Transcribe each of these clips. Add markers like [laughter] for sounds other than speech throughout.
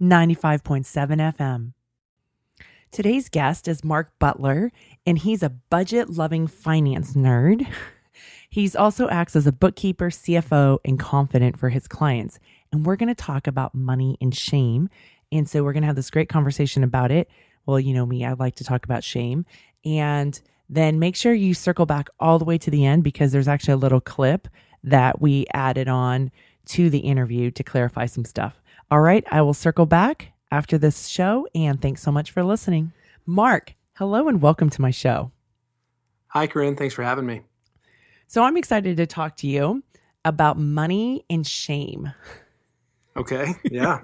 95.7 FM. Today's guest is Mark Butler, and he's a budget loving finance nerd. [laughs] He's also acts as a bookkeeper, CFO, and confident for his clients. And we're going to talk about money and shame. And so we're going to have this great conversation about it. Well, you know me, I like to talk about shame. And then make sure you circle back all the way to the end because there's actually a little clip that we added on to the interview to clarify some stuff. All right, I will circle back after this show. And thanks so much for listening. Mark, hello and welcome to my show. Hi, Koren. Thanks for having me. So I'm excited to talk to you about money and shame. Okay. [laughs] Yeah.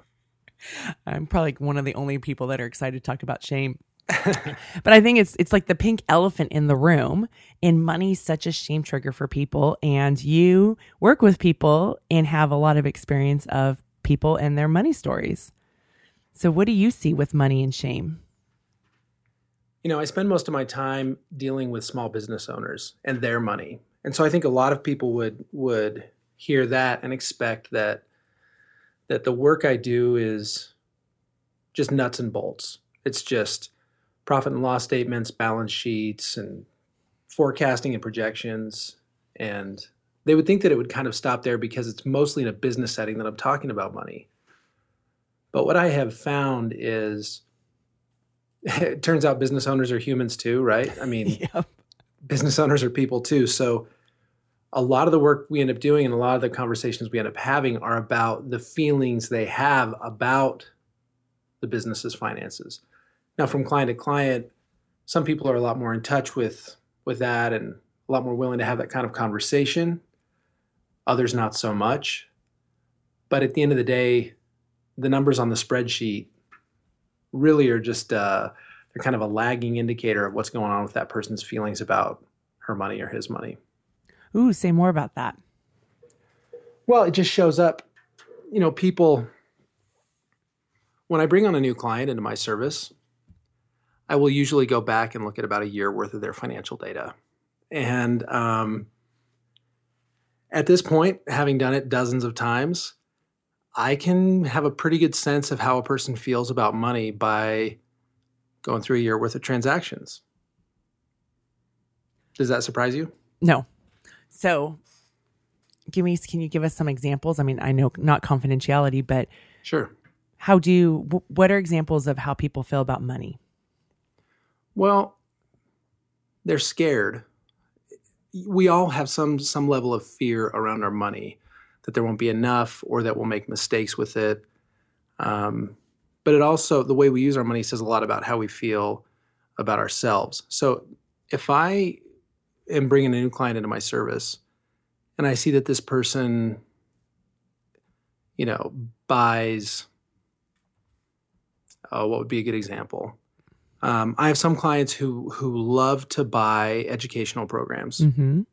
I'm probably one of the only people that are excited to talk about shame. [laughs] but I think it's it's like the pink elephant in the room. And money's such a shame trigger for people. And you work with people and have a lot of experience of people and their money stories. So what do you see with money and shame? you know, I spend most of my time dealing with small business owners and their money. And so I think a lot of people would would hear that and expect that that the work I do is just nuts and bolts. It's just profit and loss statements, balance sheets and forecasting and projections and they would think that it would kind of stop there because it's mostly in a business setting that I'm talking about money. But what I have found is [laughs] it turns out business owners are humans too, right? I mean, [laughs] Yep. business owners are people too. So a lot of the work we end up doing and a lot of the conversations we end up having are about the feelings they have about the business's finances. Now from client to client, some people are a lot more in touch with with that and a lot more willing to have that kind of conversation. Others not so much. But at the end of the day, the numbers on the spreadsheet really are just uh, they're kind of a lagging indicator of what's going on with that person's feelings about her money or his money. Ooh, say more about that. Well, it just shows up, you know, people when I bring on a new client into my service, I will usually go back and look at about a year worth of their financial data. And um, at this point, having done it dozens of times, I can have a pretty good sense of how a person feels about money by going through a year worth of transactions. Does that surprise you? No. So give me can you give us some examples? I mean, I know not confidentiality, but Sure. how do you what are examples of how people feel about money? Well, they're scared. We all have some some level of fear around our money that there won't be enough or that we'll make mistakes with it. Um, but it also the way we use our money says a lot about how we feel about ourselves. So if I am bringing a new client into my service and I see that this person, you know, buys, oh, what would be a good example? Um, I have some clients who who love to buy educational programs, Mm-hmm. and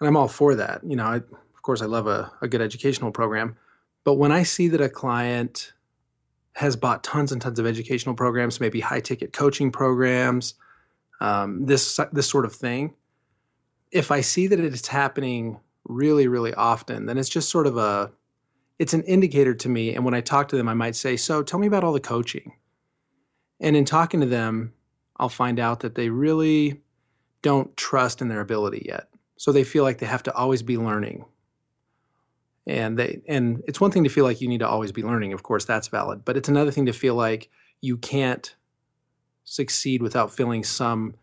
I'm all for that. You know, I, of course, I love a, a good educational program, but when I see that a client has bought tons and tons of educational programs, maybe high ticket coaching programs, um, this this sort of thing, if I see that it's happening really, really often, then it's just sort of a it's an indicator to me. And when I talk to them, I might say, "So, tell me about all the coaching." And in talking to them, I'll find out that they really don't trust in their ability yet. So they feel like they have to always be learning. And they and it's one thing to feel like you need to always be learning, of course that's valid, but it's another thing to feel like you can't succeed without filling some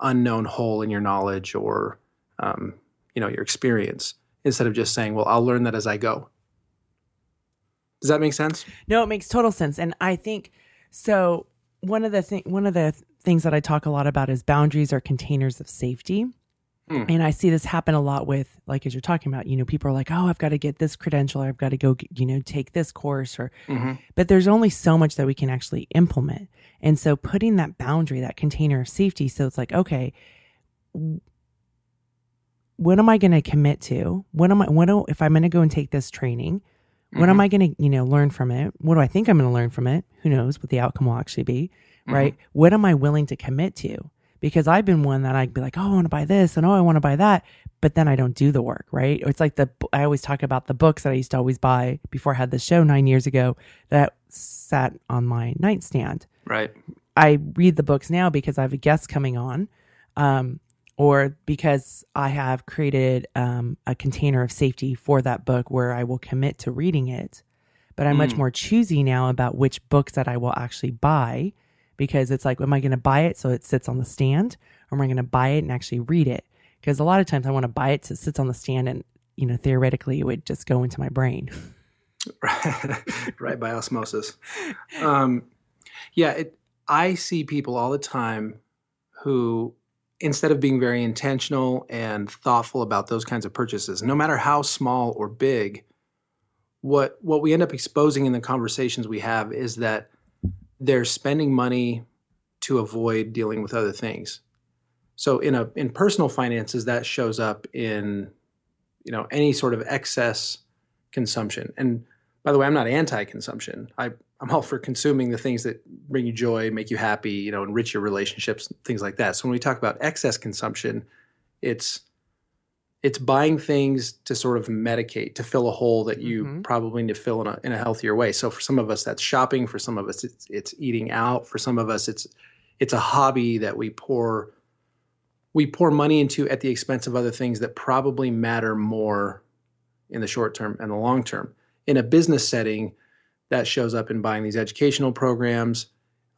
unknown hole in your knowledge or um, you know your experience instead of just saying, "Well, I'll learn that as I go." Does that make sense? No, it makes total sense. And I think so one of the thing one of the things that I talk a lot about is boundaries are containers of safety. Hmm. And I see this happen a lot with, like, as you're talking about, you know, people are like, oh, I've got to get this credential, or I've got to go, you know, take this course, or, hmm but there's only so much that we can actually implement. And so putting that boundary, that container of safety, so it's like, okay, what am I going to commit to? What am I, what do, if I'm going to go and take this training? What am I going to, you know, learn from it? What do I think I'm going to learn from it? Who knows what the outcome will actually be, right? What am I willing to commit to? Because I've been one that I'd be like, oh, I want to buy this and oh, I want to buy that, but then I don't do the work, right? It's like the I always talk about the books that I used to always buy before I had the show nine years ago that sat on my nightstand. Right. I read the books now because I have a guest coming on, um, or because I have created um, a container of safety for that book where I will commit to reading it. But I'm much Mm. more choosy now about which books that I will actually buy because it's like, am I going to buy it so it sits on the stand, or am I going to buy it and actually read it? Because a lot of times I want to buy it so it sits on the stand and you know theoretically it would just go into my brain. [laughs] [laughs] right by osmosis. Um, yeah, it, I see people all the time who, instead of being very intentional and thoughtful about those kinds of purchases, no matter how small or big, what what we end up exposing in the conversations we have is that they're spending money to avoid dealing with other things. So in a in personal finances, that shows up in you know any sort of excess consumption. And by the way, I'm not anti-consumption. I, I'm all for consuming the things that bring you joy, make you happy, you know, enrich your relationships, things like that. So when we talk about excess consumption, it's it's buying things to sort of medicate, to fill a hole that you Mhm. probably need to fill in a, in a healthier way. So for some of us, that's shopping. For some of us, it's, it's eating out. For some of us, it's it's a hobby that we pour we pour money into at the expense of other things that probably matter more in the short term and the long term. In a business setting, that shows up in buying these educational programs.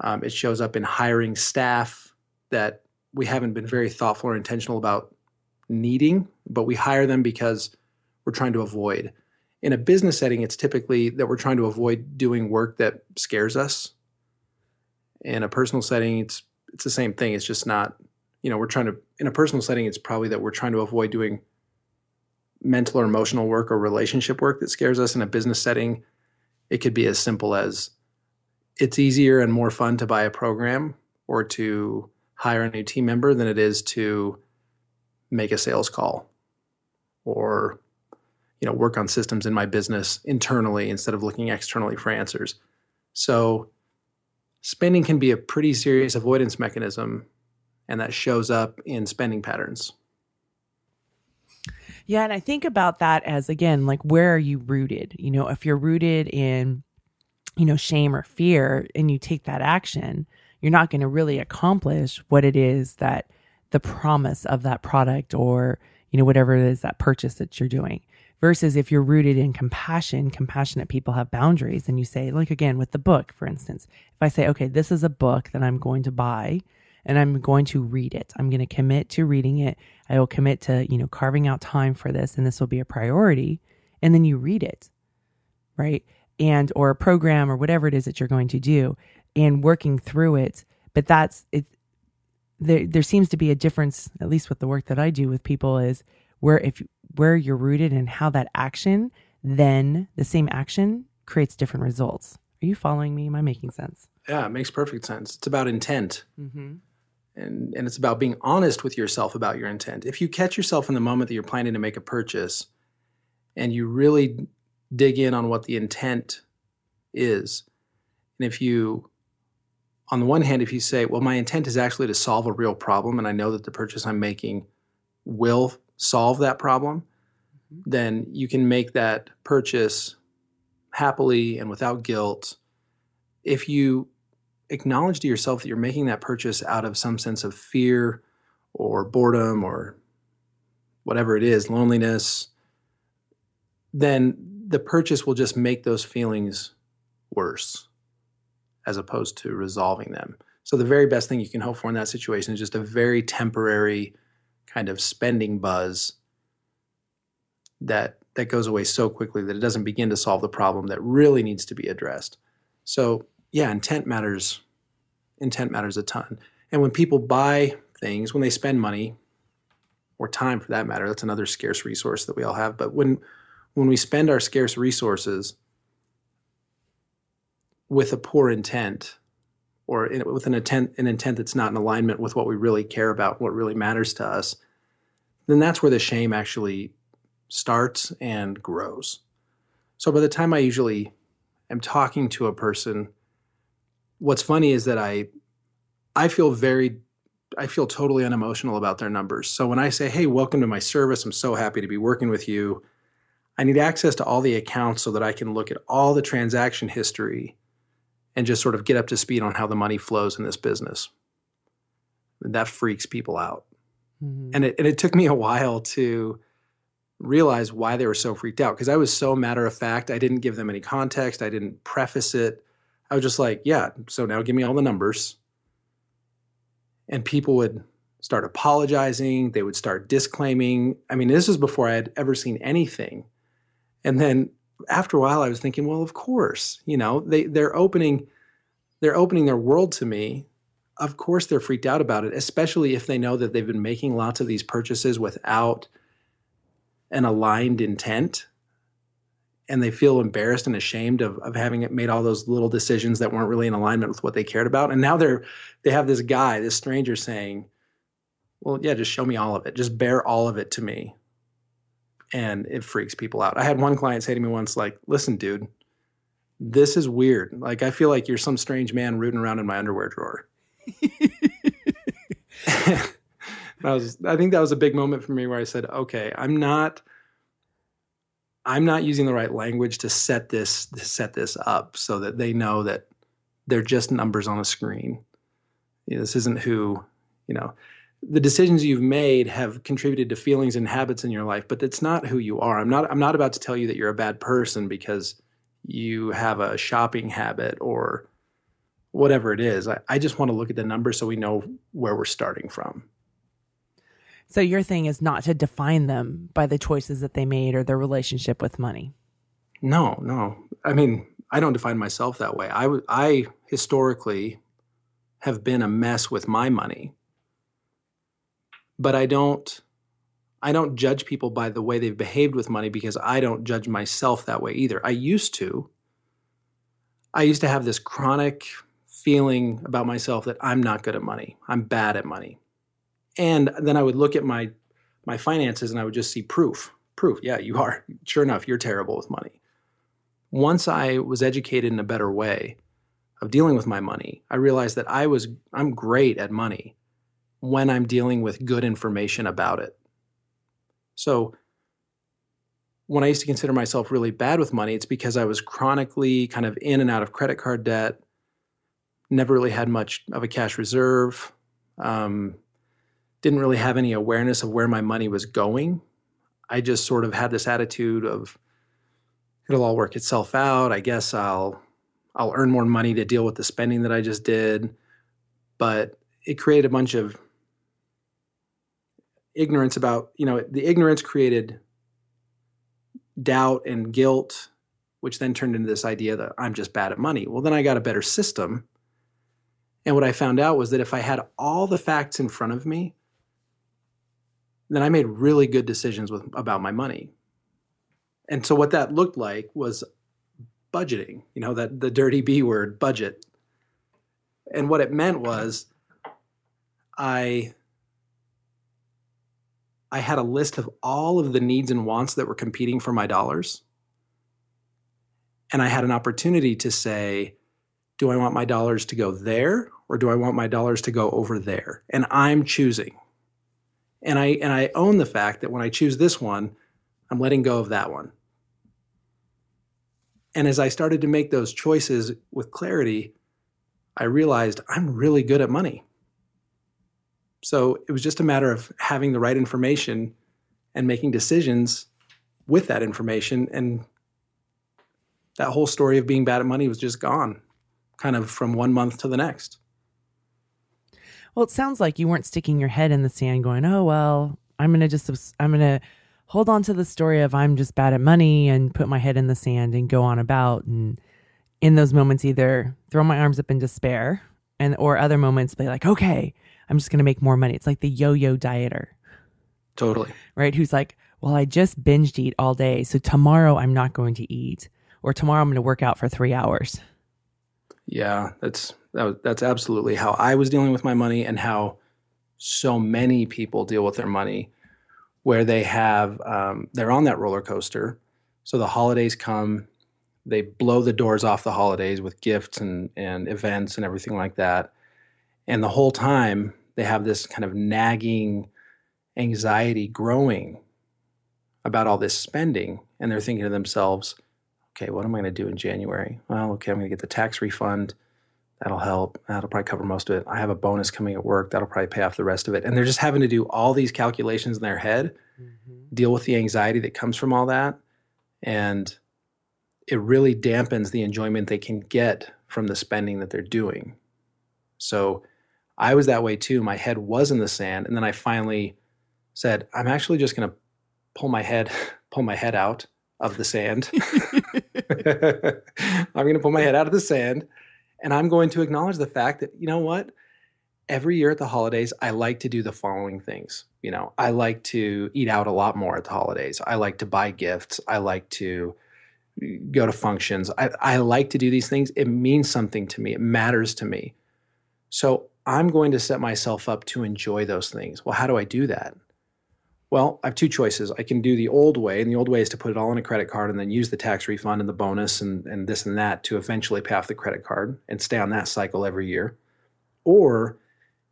Um, it shows up in hiring staff that we haven't been very thoughtful or intentional about needing, but we hire them because we're trying to avoid. In a business setting, it's typically that we're trying to avoid doing work that scares us. In a personal setting, it's it's the same thing. It's just not, you know, we're trying to in a personal setting, it's probably that we're trying to avoid doing mental or emotional work or relationship work that scares us in a business setting it could be as simple as it's easier and more fun to buy a program or to hire a new team member than it is to make a sales call or you know work on systems in my business internally instead of looking externally for answers. So spending can be a pretty serious avoidance mechanism and that shows up in spending patterns Yeah, and I think about that as again, like where are you rooted? You know, if you're rooted in, you know, shame or fear and you take that action, you're not going to really accomplish what it is that the promise of that product or, you know, whatever it is that purchase that you're doing. Versus if you're rooted in compassion, compassionate people have boundaries. And you say, like again, with the book, for instance, if I say, okay, this is a book that I'm going to buy and I'm going to read it. I'm going to commit to reading it. I will commit to, you know, carving out time for this and this will be a priority. And then you read it, right? And, or a program or whatever it is that you're going to do and working through it. But that's, it, there, there seems to be a difference, at least with the work that I do with people, is where if, where you're rooted and how that action, then the same action creates different results. Are you following me? Am I making sense? yeah it makes perfect sense it's about intent Mm-hmm. And and it's about being honest with yourself about your intent. If you catch yourself in the moment that you're planning to make a purchase and you really dig in on what the intent is, and if you on the one hand if you say, well my intent is actually to solve a real problem and I know that the purchase I'm making will solve that problem, mm-hmm. then you can make that purchase happily and without guilt. If you acknowledge to yourself that you're making that purchase out of some sense of fear or boredom or whatever it is, loneliness, then the purchase will just make those feelings worse as opposed to resolving them. So the very best thing you can hope for in that situation is just a very temporary kind of spending buzz that that goes away so quickly that it doesn't begin to solve the problem that really needs to be addressed. So yeah, intent matters. Intent matters a ton. And when people buy things, when they spend money, or time for that matter. That's another scarce resource that we all have. But when when we spend our scarce resources with a poor intent or in, with an intent an intent that's not in alignment with what we really care about, what really matters to us, then that's where the shame actually starts and grows. So by the time I usually am talking to a person, what's funny is that I I feel very I feel totally unemotional about their numbers. So when I say, "Hey, welcome to my service. I'm so happy to be working with you." I need access to all the accounts so that I can look at all the transaction history and just sort of get up to speed on how the money flows in this business. And that freaks people out. Mm-hmm. And it and it took me a while to realize why they were so freaked out because I was so matter of fact. I didn't give them any context. I didn't preface it. I was just like, yeah, so now give me all the numbers. And people would start apologizing. They would start disclaiming. I mean, this was before I had ever seen anything. And then after a while, I was thinking, well, of course, you know, they, they're opening, they're opening their world to me. Of course, they're freaked out about it, especially if they know that they've been making lots of these purchases without an aligned intent and they feel embarrassed and ashamed of, of having made all those little decisions that weren't really in alignment with what they cared about. And now they're they have this guy this stranger saying well yeah just show me all of it. Just bare all of it to me. And it freaks people out. I had one client say to me once like listen dude this is weird. Like i feel like you're some strange man rooting around in my underwear drawer. [laughs] [laughs] I was I think that was a big moment for me where I said, okay, I'm not I'm not using the right language to set this to set this up so that they know that they're just numbers on a screen. You know, this isn't who, you know, the decisions you've made have contributed to feelings and habits in your life, but it's not who you are. I'm not I'm not about to tell you that you're a bad person because you have a shopping habit or whatever it is. I, I just want to look at the numbers so we know where we're starting from. So your thing is not to define them by the choices that they made or their relationship with money. No, no. I mean, I don't define myself that way. I I historically have been a mess with my money. But I don't I don't judge people by the way they've behaved with money because I don't judge myself that way either. I used to. I used to have this chronic feeling about myself that I'm not good at money. I'm bad at money and then I would look at my my finances and I would just see proof. Proof. Yeah, you are. Sure enough, you're terrible with money. Once I was educated in a better way of dealing with my money, I realized that I was I'm great at money when I'm dealing with good information about it. So when I used to consider myself really bad with money, it's because I was chronically kind of in and out of credit card debt, never really had much of a cash reserve, um, didn't really have any awareness of where my money was going. I just sort of had this attitude of it'll all work itself out. I guess I'll I'll earn more money to deal with the spending that I just did. But it created a bunch of ignorance about, you know, the ignorance created doubt and guilt, which then turned into this idea that I'm just bad at money. Well, then I got a better system. And what I found out was that if I had all the facts in front of me, then I made really good decisions with about my money. And so what that looked like was budgeting, you know, that the dirty B word, budget. And what it meant was I I had a list of all of the needs and wants that were competing for my dollars. And I had an opportunity to say, do I want my dollars to go there or do I want my dollars to go over there? And I'm choosing and I and I own the fact that when I choose this one, I'm letting go of that one. And as I started to make those choices with clarity, I realized I'm really good at money. So it was just a matter of having the right information and making decisions with that information. And that whole story of being bad at money was just gone, kind of from one month to the next. Well, it sounds like you weren't sticking your head in the sand going, oh, well, I'm going to just, I'm going to hold on to the story of I'm just bad at money and put my head in the sand and go on about. And in those moments, either throw my arms up in despair and, or other moments be like, okay, I'm just going to make more money. It's like the yo yo dieter. Totally. right? Who's like, well, I just binged eat all day. So tomorrow I'm not going to eat, or tomorrow I'm going to work out for three hours. Yeah, that's that that's absolutely how I was dealing with my money and how so many people deal with their money, where they have um, they're on that roller coaster. So the holidays come, they blow the doors off the holidays with gifts and and events and everything like that, and the whole time they have this kind of nagging anxiety growing about all this spending, and they're thinking to themselves, okay, what am I going to do in January? Well, okay, I'm going to get the tax refund. That'll help. That'll probably cover most of it. I have a bonus coming at work. That'll probably pay off the rest of it. And they're just having to do all these calculations in their head, mm-hmm. deal with the anxiety that comes from all that. And it really dampens the enjoyment they can get from the spending that they're doing. So I was that way too. My head was in the sand. And then I finally said, I'm actually just going to pull my head, [laughs] pull my head out of the sand. [laughs] [laughs] I'm going to pull my head out of the sand and I'm going to acknowledge the fact that, you know what? Every year at the holidays, I like to do the following things. You know, I like to eat out a lot more at the holidays. I like to buy gifts. I like to mm, go to functions. I, I like to do these things. It means something to me, it matters to me. So I'm going to set myself up to enjoy those things. Well, how do I do that? Well, I have two choices. I can do the old way, and the old way is to put it all in a credit card and then use the tax refund and the bonus and, and this and that to eventually pay off the credit card and stay on that cycle every year. Or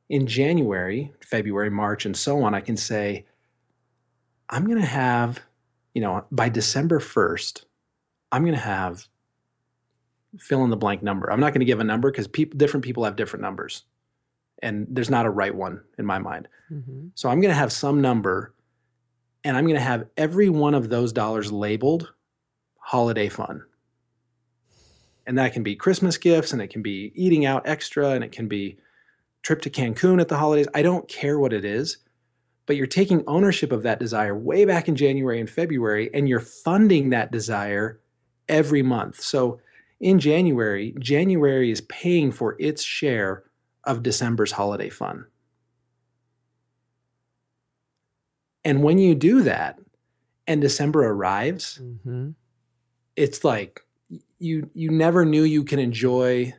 in January, February, March, and so on, I can say, I'm going to have, you know, by December 1st, I'm going to have fill in the blank number. I'm not going to give a number because people, different people have different numbers. And there's not a right one in my mind. Mm-hmm. So I'm going to have some number and I'm going to have every one of those dollars labeled holiday fun. And that can be Christmas gifts and it can be eating out extra and it can be trip to Cancun at the holidays. I don't care what it is, but you're taking ownership of that desire way back in January and February and you're funding that desire every month. So in January, January is paying for its share of December's holiday fun. And when you do that and December arrives, Mm-hmm. it's like you you never knew you can enjoy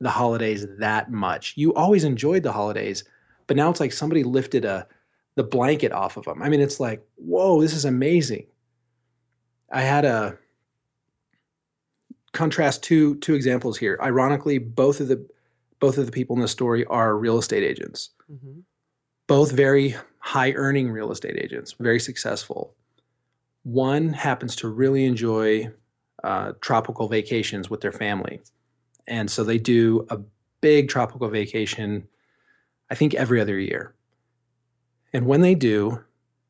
the holidays that much. You always enjoyed the holidays, but now it's like somebody lifted a the blanket off of them. I mean, it's like, whoa, this is amazing. I had a contrast two two examples here. Ironically, both of the both of the people in the story are real estate agents Mm-hmm. both very high earning real estate agents, very successful. One happens to really enjoy uh, tropical vacations with their family. And so they do a big tropical vacation, I think every other year. And when they do,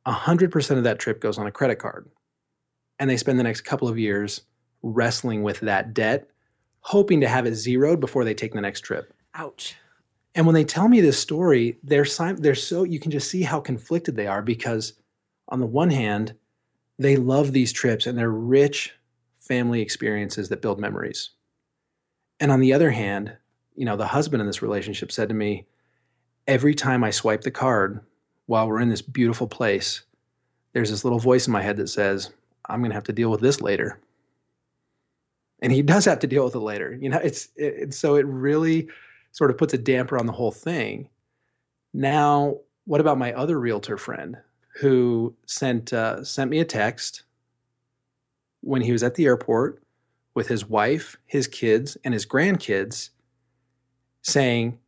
100% of that trip goes on a credit card. And they spend the next couple of years wrestling with that debt, hoping to have it zeroed before they take the next trip. Ouch. And when they tell me this story, they're they're so you can just see how conflicted they are because on the one hand, they love these trips and they're rich family experiences that build memories. And on the other hand, you know, the husband in this relationship said to me, every time I swipe the card while we're in this beautiful place, there's this little voice in my head that says, I'm going to have to deal with this later. And he does have to deal with it later. You know, it's it, it's so it really sort of puts a damper on the whole thing. Now, what about my other realtor friend who sent uh, sent me a text when he was at the airport with his wife, his kids, and his grandkids, saying,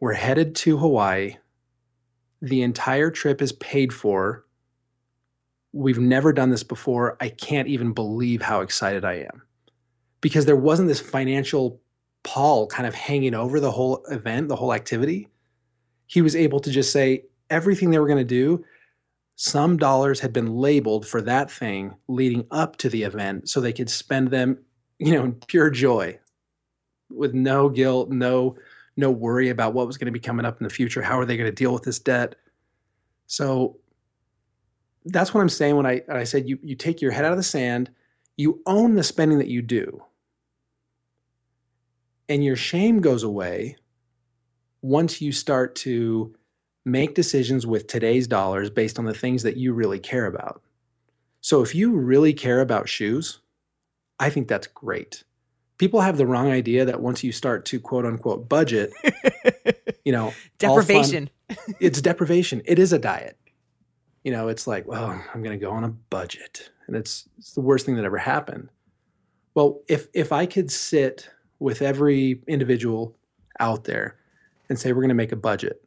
"We're headed to Hawaii. The entire trip is paid for. We've never done this before. I can't even believe how excited I am." Because there wasn't this financial pall kind of hanging over the whole event, the whole activity, he was able to just say everything they were going to do, some dollars had been labeled for that thing leading up to the event so they could spend them, you know, in pure joy with no guilt, no no worry about what was going to be coming up in the future, how are they going to deal with this debt. So that's what I'm saying when I I said you you take your head out of the sand, you own the spending that you do and your shame goes away once you start to make decisions with today's dollars based on the things that you really care about. So if you really care about shoes, I think that's great. People have the wrong idea that once you start to quote unquote budget, [laughs] you know, all fun- Deprivation. [laughs] it's deprivation. It is a diet. You know, it's like, well, I'm going to go on a budget, and it's it's the worst thing that ever happened. Well, if if I could sit with every individual out there and say we're going to make a budget,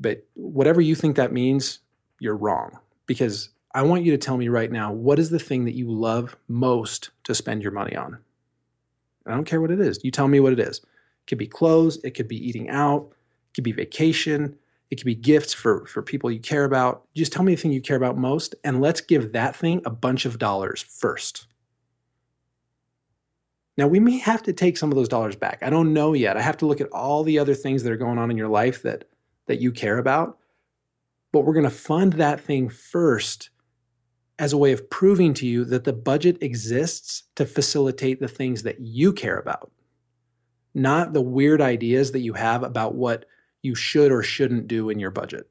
but whatever you think that means, you're wrong because I want you to tell me right now what is the thing that you love most to spend your money on. I don't care what it is. You tell me what it is. It could be clothes, it could be eating out, it could be vacation, it could be gifts for for people you care about. Just tell me the thing you care about most and let's give that thing a bunch of dollars first. Now, we may have to take some of those dollars back. I don't know yet. I have to look at all the other things that are going on in your life that that you care about. But we're going to fund that thing first as a way of proving to you that the budget exists to facilitate the things that you care about, not the weird ideas that you have about what you should or shouldn't do in your budget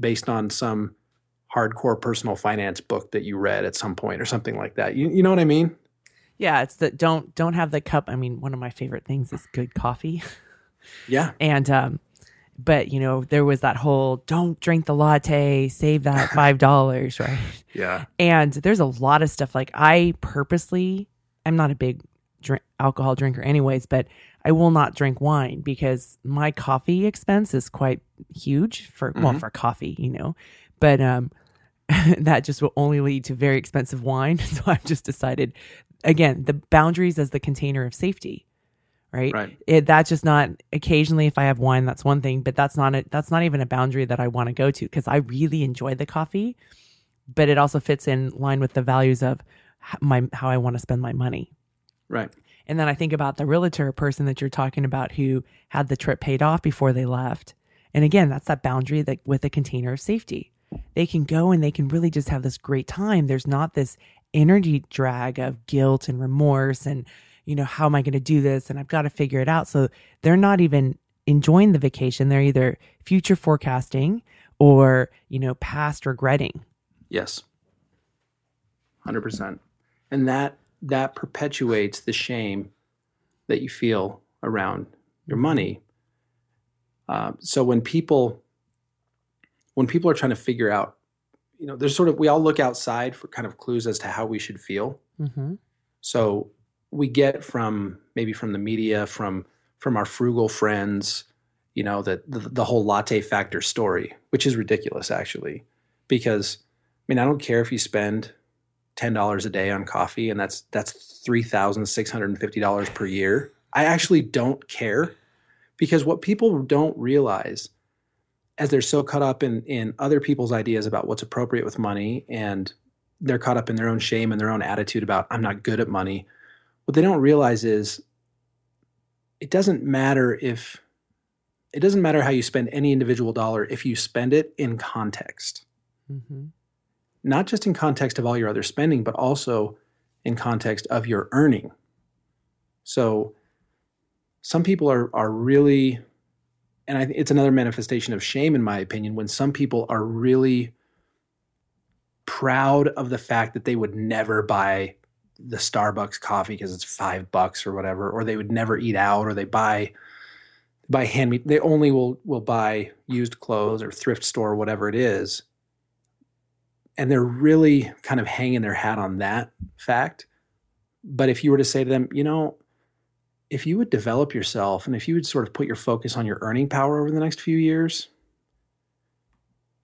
based on some hardcore personal finance book that you read at some point or something like that. You, you know what I mean? Yeah, it's the don't don't have the cup. I mean, one of my favorite things is good coffee. Yeah. [laughs] And um but you know, there was that whole don't drink the latte, save that [laughs] five dollars, right? Yeah. And there's a lot of stuff like I purposely I'm not a big drink, alcohol drinker anyways, but I will not drink wine because my coffee expense is quite huge for well Mhm. for coffee, you know. But um [laughs] that just will only lead to very expensive wine. So I've just decided again, the boundaries as the container of safety. Right? Right. It, that's just not occasionally if I have wine, that's one thing, but that's not a, that's not even a boundary that I want to go to because I really enjoy the coffee, but it also fits in line with the values of my how I want to spend my money. Right. And then I think about the realtor person that you're talking about who had the trip paid off before they left. And again, that's that boundary that with a container of safety. They can go and they can really just have this great time. There's not this energy drag of guilt and remorse and, you know, how am I going to do this? And I've got to figure it out. So they're not even enjoying the vacation. They're either future forecasting or, you know, past regretting. Yes. 100%. And that that perpetuates the shame that you feel around your money. Uh, so when people when people are trying to figure out, you know, there's sort of we all look outside for kind of clues as to how we should feel. Mm-hmm. So we get from maybe from the media, from from our frugal friends, you know, that the, the whole latte factor story, which is ridiculous actually, because I mean I don't care if you spend ten dollars a day on coffee, and that's that's three thousand six hundred and fifty dollars per year. I actually don't care because what people don't realize as they're so caught up in in other people's ideas about what's appropriate with money and they're caught up in their own shame and their own attitude about I'm not good at money. What they don't realize is it doesn't matter if it doesn't matter how you spend any individual dollar if you spend it in context. Mm-hmm. Not just in context of all your other spending, but also in context of your earning. So some people are are really and I, it's another manifestation of shame in my opinion when some people are really proud of the fact that they would never buy the Starbucks coffee because it's five bucks or whatever, or they would never eat out, or they buy buy hand me they only will will buy used clothes or thrift store or whatever it is. And they're really kind of hanging their hat on that fact. But if you were to say to them, you know, if you would develop yourself and if you would sort of put your focus on your earning power over the next few years,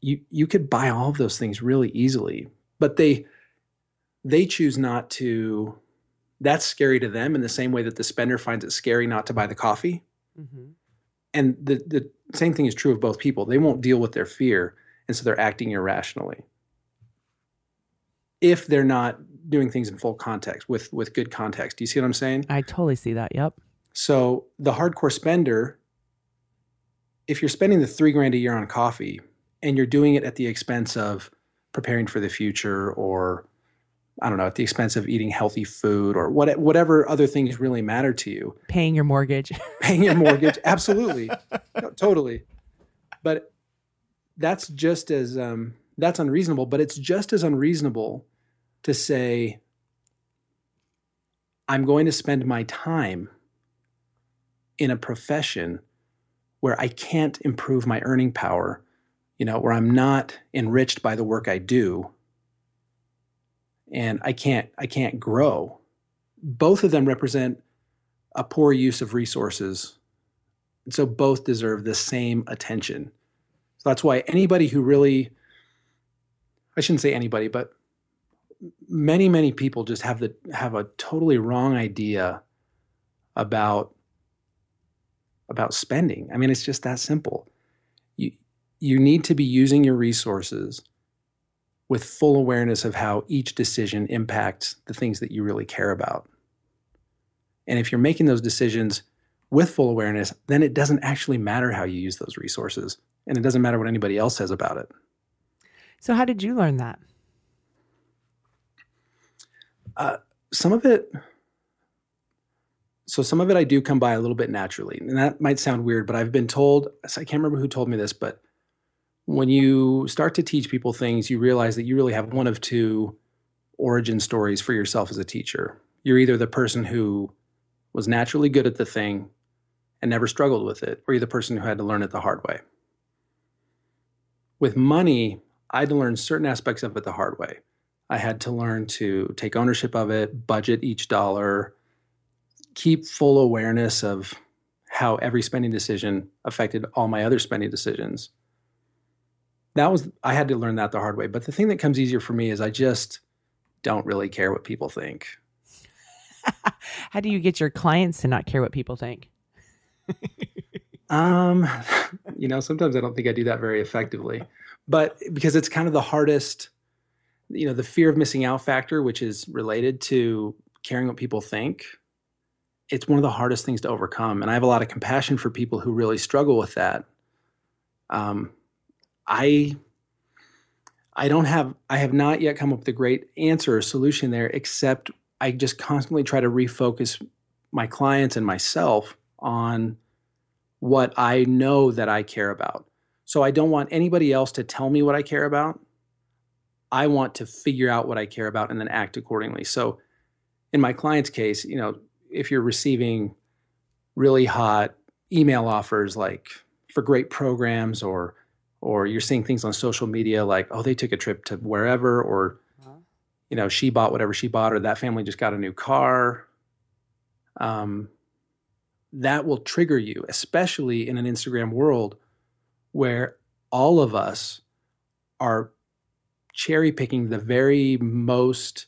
you you could buy all of those things really easily. But they they choose not to that's scary to them in the same way that the spender finds it scary not to buy the coffee. Mm-hmm. And the the same thing is true of both people. They won't deal with their fear, and so they're acting irrationally. If they're not doing things in full context with with good context. Do you see what I'm saying? I totally see that. Yep. So the hardcore spender, if you're spending the three grand a year on coffee and you're doing it at the expense of preparing for the future or I don't know, at the expense of eating healthy food or what, whatever other things really matter to you, Paying your mortgage. [laughs] paying your mortgage, absolutely, No, totally. but that's just as um, that's unreasonable. But it's just as unreasonable to say I'm going to spend my time in a profession where I can't improve my earning power, you know, where I'm not enriched by the work I do and I can't I can't grow. Both of them represent a poor use of resources. And so both deserve the same attention. So that's why anybody who really I shouldn't say anybody, but many many people just have the have a totally wrong idea about about spending. I mean, it's just that simple. You you need to be using your resources with full awareness of how each decision impacts the things that you really care about. And if you're making those decisions with full awareness, then it doesn't actually matter how you use those resources and it doesn't matter what anybody else says about it. So, how did you learn that? Uh, some of it, so some of it I do come by a little bit naturally. And that might sound weird, but I've been told, I can't remember who told me this, but when you start to teach people things, you realize that you really have one of two origin stories for yourself as a teacher. You're either the person who was naturally good at the thing and never struggled with it, or you're the person who had to learn it the hard way. With money, I had to learn certain aspects of it the hard way. I had to learn to take ownership of it, budget each dollar, keep full awareness of how every spending decision affected all my other spending decisions that was I had to learn that the hard way. But the thing that comes easier for me is I just don't really care what people think. [laughs] How do you get your clients to not care what people think? [laughs] um, you know, sometimes I don't think I do that very effectively, but because it's kind of the hardest, you know, the fear of missing out factor, which is related to caring what people think. It's one of the hardest things to overcome, and I have a lot of compassion for people who really struggle with that. Um, I I don't have I have not yet come up with a great answer or solution there except I just constantly try to refocus my clients and myself on what I know that I care about. So I don't want anybody else to tell me what I care about. I want to figure out what I care about and then act accordingly. So in my client's case, you know, if you're receiving really hot email offers like for great programs or or you're seeing things on social media like oh they took a trip to wherever or uh-huh. you know she bought whatever she bought or that family just got a new car um, that will trigger you especially in an instagram world where all of us are cherry picking the very most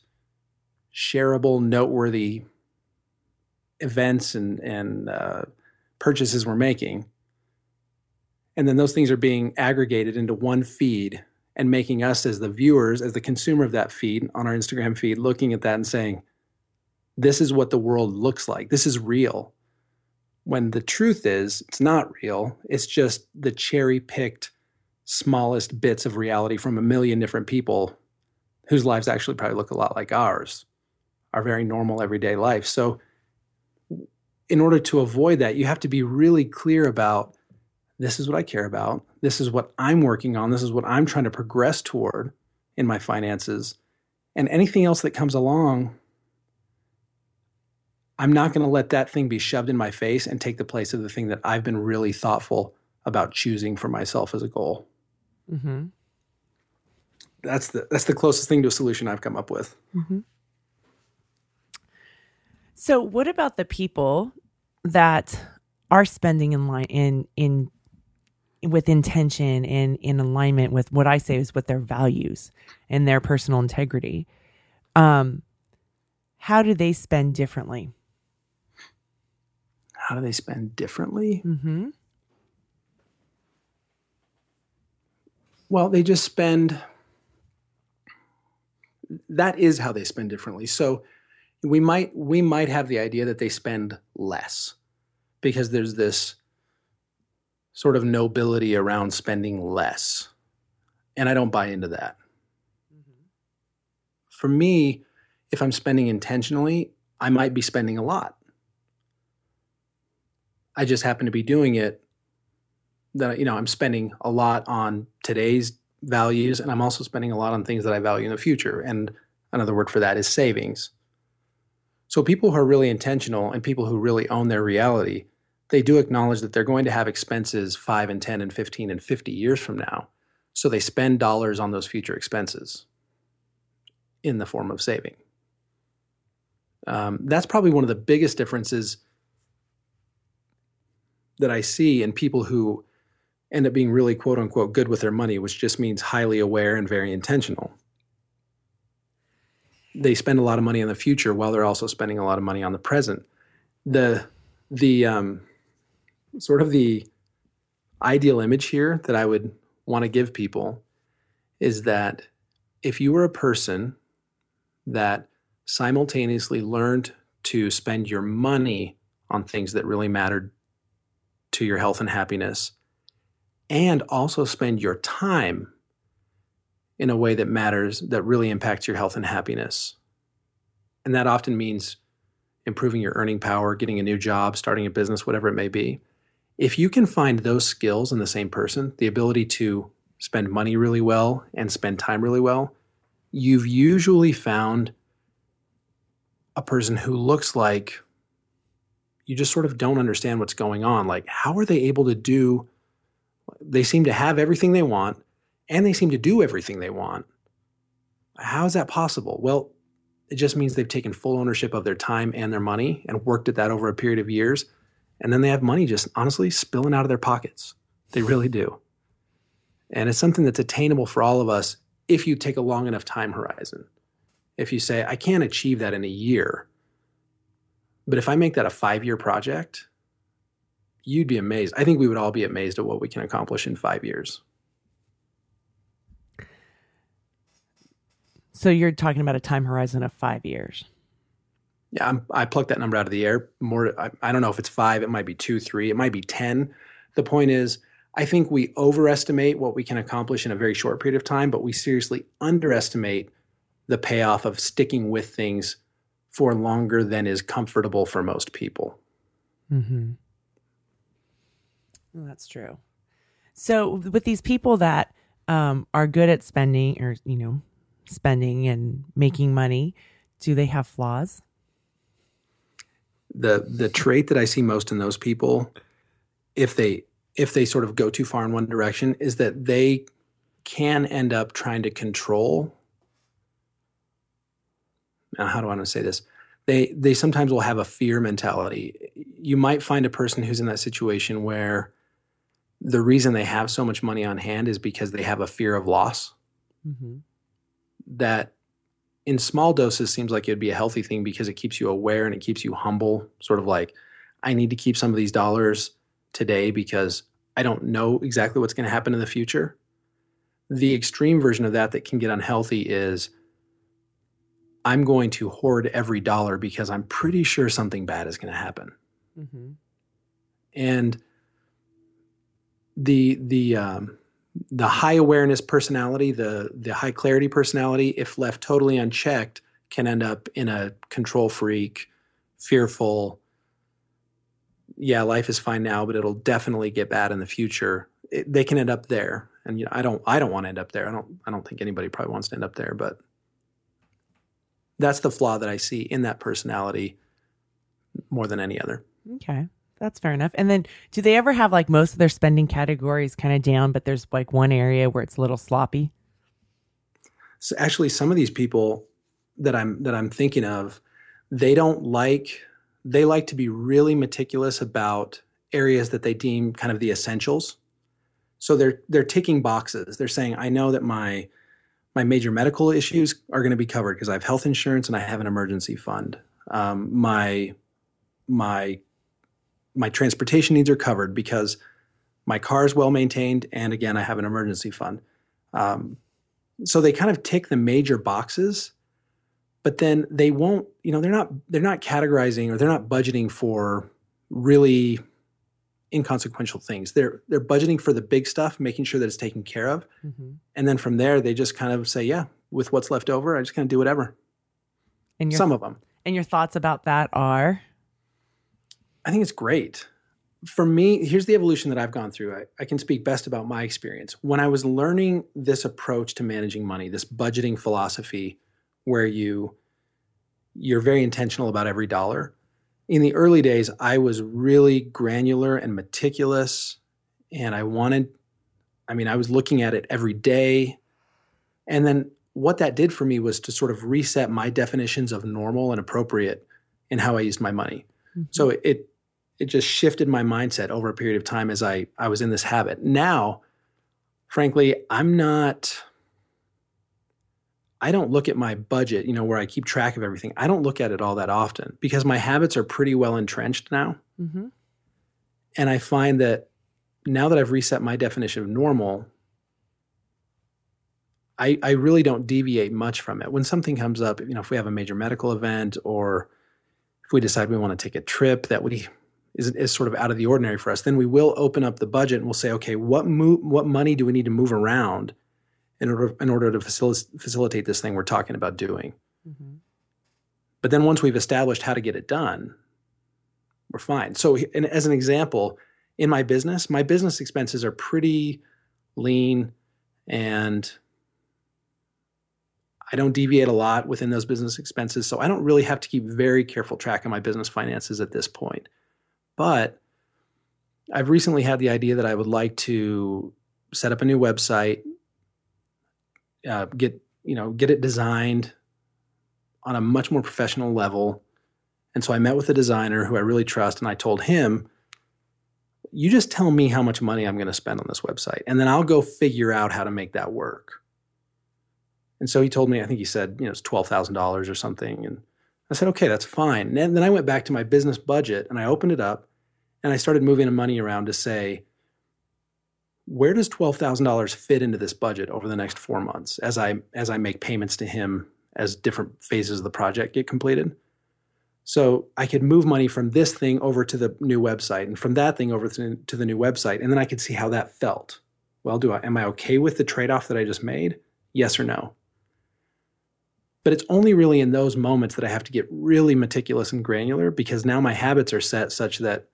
shareable noteworthy events and and uh, purchases we're making. And then those things are being aggregated into one feed and making us as the viewers as the consumer of that feed on our instagram feed looking at that and saying this is what the world looks like. This is real. When the truth is it's not real. It's just the cherry picked smallest bits of reality from a million different people whose lives actually probably look a lot like ours our very normal everyday life so in order to avoid that you have to be really clear about this is what I care about. This is what I'm working on. This is what I'm trying to progress toward in my finances. And anything else that comes along, I'm not going to let that thing be shoved in my face and take the place of the thing that I've been really thoughtful about choosing for myself as a goal. Mm-hmm. That's the that's the closest thing to a solution I've come up with. Mm-hmm. So, what about the people that are spending in line in in with intention and in alignment with what I say is with their values and their personal integrity. Um, how do they spend differently? How do they spend differently? Mm-hmm. Well, they just spend. That is how they spend differently. So we might we might have the idea that they spend less because there's this sort of nobility around spending less. And I don't buy into that. Mm-hmm. For me, if I'm spending intentionally, I might be spending a lot. I just happen to be doing it that you know I'm spending a lot on today's values, and I'm also spending a lot on things that I value in the future. And another word for that is savings. So people who are really intentional and people who really own their reality, they do acknowledge that they're going to have expenses 5 and 10 and 15 and 50 years from now. So they spend dollars on those future expenses in the form of saving. Um, that's probably one of the biggest differences that I see in people who end up being really quote unquote good with their money, which just means highly aware and very intentional. They spend a lot of money on the future while they're also spending a lot of money on the present. The the um, sort of the ideal image here that I would want to give people is that if you were a person that simultaneously learned to spend your money on things that really mattered to your health and happiness and also spend your time in a way that matters, that really impacts your health and happiness. And that often means improving your earning power, getting a new job, starting a business, whatever it may be. If you can find those skills in the same person, the ability to spend money really well and spend time really well, you've usually found a person who looks like you just sort of don't understand what's going on. Like, how are they able to do they seem to have everything they want and they seem to do everything they want. How is that possible? Well, it just means they've taken full ownership of their time and their money and worked at that over a period of years. And then they have money just honestly spilling out of their pockets. They really do. And it's something that's attainable for all of us if you take a long enough time horizon. If you say, I can't achieve that in a year, but if I make that a five year project, you'd be amazed. I think we would all be amazed at what we can accomplish in five years. So you're talking about a time horizon of five years. Yeah, I'm, i plucked that number out of the air. More, I, I don't know if it's five. It might be two, three. It might be ten. The point is, I think we overestimate what we can accomplish in a very short period of time, but we seriously underestimate the payoff of sticking with things for longer than is comfortable for most people. Mm-hmm. Well, that's true. So with these people that um, are good at spending or you know spending and making money, do they have flaws? The the trait that I see most in those people, if they if they sort of go too far in one direction, is that they can end up trying to control. Now, how do I want to say this? They they sometimes will have a fear mentality. You might find a person who's in that situation where the reason they have so much money on hand is because they have a fear of loss. Mm-hmm. That in small doses seems like it'd be a healthy thing because it keeps you aware and it keeps you humble, sort of like, I need to keep some of these dollars today because I don't know exactly what's going to happen in the future. The extreme version of that that can get unhealthy is I'm going to hoard every dollar because I'm pretty sure something bad is going to happen. Mm-hmm. And the the um, the high awareness personality, the the high clarity personality, if left totally unchecked, can end up in a control freak, fearful. Yeah, life is fine now, but it'll definitely get bad in the future. It, they can end up there, and you know, I don't. I don't want to end up there. I don't. I don't think anybody probably wants to end up there, but that's the flaw that I see in that personality more than any other. Okay that's fair enough. And then do they ever have like most of their spending categories kind of down, but there's like one area where it's a little sloppy? So actually some of these people that I'm that I'm thinking of, they don't like they like to be really meticulous about areas that they deem kind of the essentials. So they're they're ticking boxes. They're saying, I know that my my major medical issues are going to be covered because I have health insurance and I have an emergency fund. Um, my my my transportation needs are covered because my car is well maintained, and again, I have an emergency fund. Um, so they kind of tick the major boxes, but then they won't. You know, they're not they're not categorizing or they're not budgeting for really inconsequential things. They're they're budgeting for the big stuff, making sure that it's taken care of, mm-hmm. and then from there they just kind of say, yeah, with what's left over, I just kind of do whatever. And your, some of them. And your thoughts about that are? I think it's great. for me, here's the evolution that I've gone through. I, I, can speak best about my experience. When I was learning this approach to managing money, this budgeting philosophy where you you're very intentional about every dollar. In the early days, I was really granular and meticulous and I wanted I mean, I was looking at it every day. And then what that did for me was to sort of reset my definitions of normal and appropriate in how I used my money. Mm-hmm. So it it just shifted my mindset over a period of time as I I was in this habit. Now, frankly, I'm not I don't look at my budget, you know, where I keep track of everything. I don't look at it all that often because my habits are pretty well entrenched now. Mm-hmm. And I find that now that I've reset my definition of normal, I, I really don't deviate much from it. When something comes up, you know, if we have a major medical event or if we decide we want to take a trip that we is, is sort of out of the ordinary for us, then we will open up the budget and we'll say, okay, what move, what money do we need to move around in order in order to facil- facilitate this thing we're talking about doing? Mm-hmm. But then once we've established how to get it done, we're fine. So, as an example, in my business, my business expenses are pretty lean and I don't deviate a lot within those business expenses. So I don't really have to keep very careful track of my business finances at this point. But I've recently had the idea that I would like to set up a new website, uh, get you know get it designed on a much more professional level. And so I met with a designer who I really trust, and I told him, "You just tell me how much money I'm going to spend on this website, and then I'll go figure out how to make that work." And so he told me, I think he said, you know, it's twelve thousand dollars or something, and I said, okay, that's fine. And then I went back to my business budget and I opened it up and I started moving the money around to say, where does $12,000 fit into this budget over the next four months as I, as I make payments to him as different phases of the project get completed? So I could move money from this thing over to the new website and from that thing over to, the new website. And then I could see how that felt. Well, do I, am I okay with the trade off that I just made? Yes or no? But it's only really in those moments that I have to get really meticulous and granular because now my habits are set such that,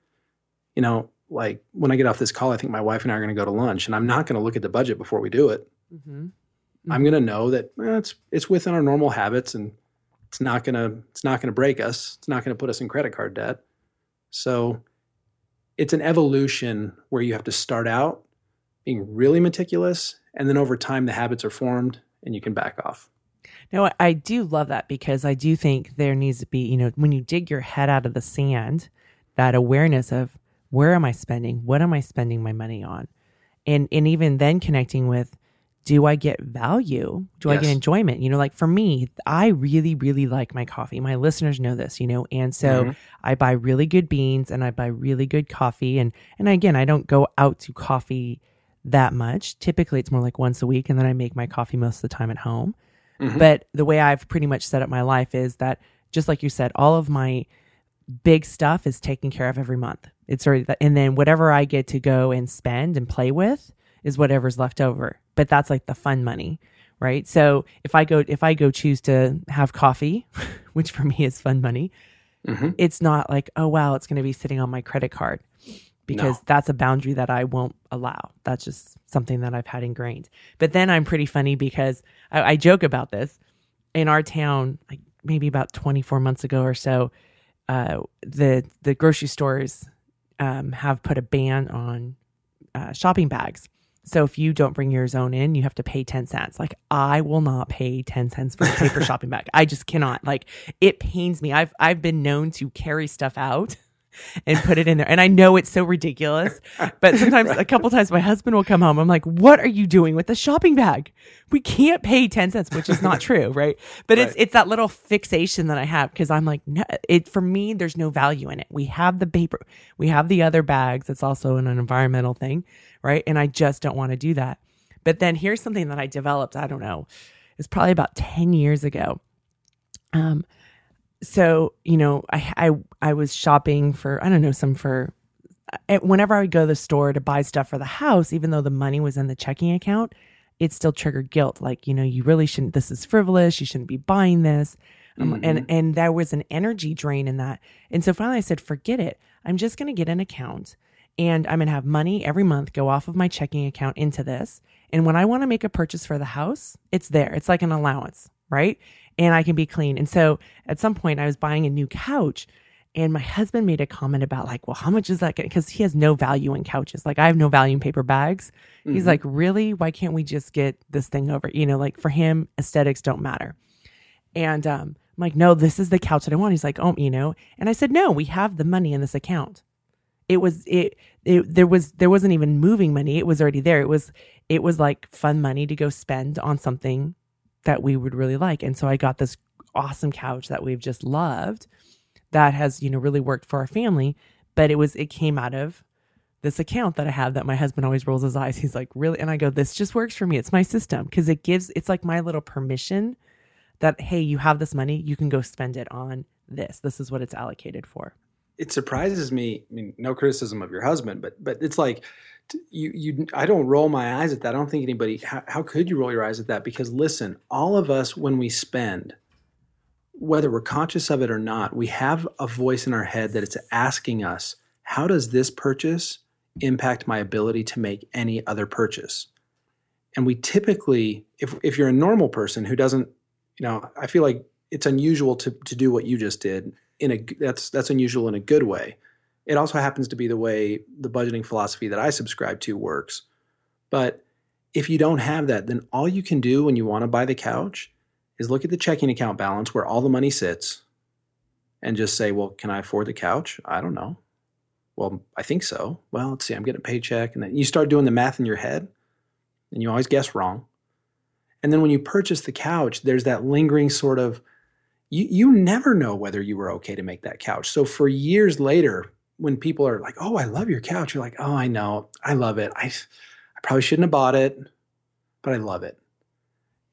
you know, like when I get off this call, I think my wife and I are going to go to lunch, and I'm not going to look at the budget before we do it. Mm-hmm. Mm-hmm. I'm going to know that eh, it's it's within our normal habits, and it's not going to it's not going to break us. It's not going to put us in credit card debt. So it's an evolution where you have to start out being really meticulous, and then over time the habits are formed, and you can back off. No, I do love that because I do think there needs to be, you know, when you dig your head out of the sand, that awareness of where am I spending? What am I spending my money on? And and even then connecting with do I get value? Do yes. I get enjoyment? You know, like for me, I really, really like my coffee. My listeners know this, you know, and so mm-hmm. I buy really good beans and I buy really good coffee. And and again, I don't go out to coffee that much. Typically, it's more like once a week, and then I make my coffee most of the time at home. Mm-hmm. But the way I've pretty much set up my life is that just like you said, all of my big stuff is taken care of every month. It's already and then whatever I get to go and spend and play with is whatever's left over. But that's like the fun money, right? So if I go if I go choose to have coffee, [laughs] which for me is fun money, mm-hmm. it's not like oh wow, it's going to be sitting on my credit card because no. that's a boundary that I won't allow. That's just something that I've had ingrained. But then I'm pretty funny because I, I joke about this in our town, like maybe about 24 months ago or so. Uh, the the grocery stores um, have put a ban on uh, shopping bags. So if you don't bring yours own in, you have to pay 10 cents. Like I will not pay 10 cents for a paper [laughs] shopping bag. I just cannot. Like it pains me. I've I've been known to carry stuff out and put it in there. And I know it's so ridiculous, but [laughs] sometimes right. a couple times my husband will come home. I'm like, what are you doing with the shopping bag? We can't pay 10 cents, which is not [laughs] true. Right. But right. it's, it's that little fixation that I have because I'm like, no, it, for me, there's no value in it. We have the paper, we have the other bags. It's also an environmental thing. Right. And I just don't want to do that. But then here's something that I developed. I don't know. It's probably about 10 years ago. Um, so you know I, I i was shopping for i don't know some for uh, whenever i would go to the store to buy stuff for the house even though the money was in the checking account it still triggered guilt like you know you really shouldn't this is frivolous you shouldn't be buying this um, mm-hmm. and and there was an energy drain in that and so finally i said forget it i'm just going to get an account and I'm going to have money every month go off of my checking account into this. And when I want to make a purchase for the house, it's there. It's like an allowance, right? And I can be clean. And so at some point, I was buying a new couch. And my husband made a comment about like, well, how much is that? Because he has no value in couches. Like I have no value in paper bags. Mm-hmm. He's like, really? Why can't we just get this thing over? You know, like for him, aesthetics don't matter. And um, I'm like, no, this is the couch that I want. He's like, oh, you know. And I said, no, we have the money in this account. It was it, it there was there wasn't even moving money. It was already there. It was it was like fun money to go spend on something that we would really like. And so I got this awesome couch that we've just loved that has, you know, really worked for our family. But it was, it came out of this account that I have that my husband always rolls his eyes. He's like, really? And I go, this just works for me. It's my system because it gives, it's like my little permission that, hey, you have this money, you can go spend it on this. This is what it's allocated for. It surprises me. I mean, no criticism of your husband, but, but it's like, you, you, I don't roll my eyes at that. I don't think anybody, how, how could you roll your eyes at that? Because listen, all of us, when we spend, whether we're conscious of it or not, we have a voice in our head that it's asking us, how does this purchase impact my ability to make any other purchase? And we typically, if, if you're a normal person who doesn't, you know, I feel like it's unusual to, to do what you just did in a, that's, that's unusual in a good way. It also happens to be the way the budgeting philosophy that I subscribe to works. But if you don't have that, then all you can do when you want to buy the couch is look at the checking account balance where all the money sits and just say, well, can I afford the couch? I don't know. Well, I think so. Well, let's see, I'm getting a paycheck. And then you start doing the math in your head and you always guess wrong. And then when you purchase the couch, there's that lingering sort of, you, you never know whether you were okay to make that couch. So for years later, when people are like, oh, I love your couch, you're like, oh, I know, I love it. I, I probably shouldn't have bought it, but I love it.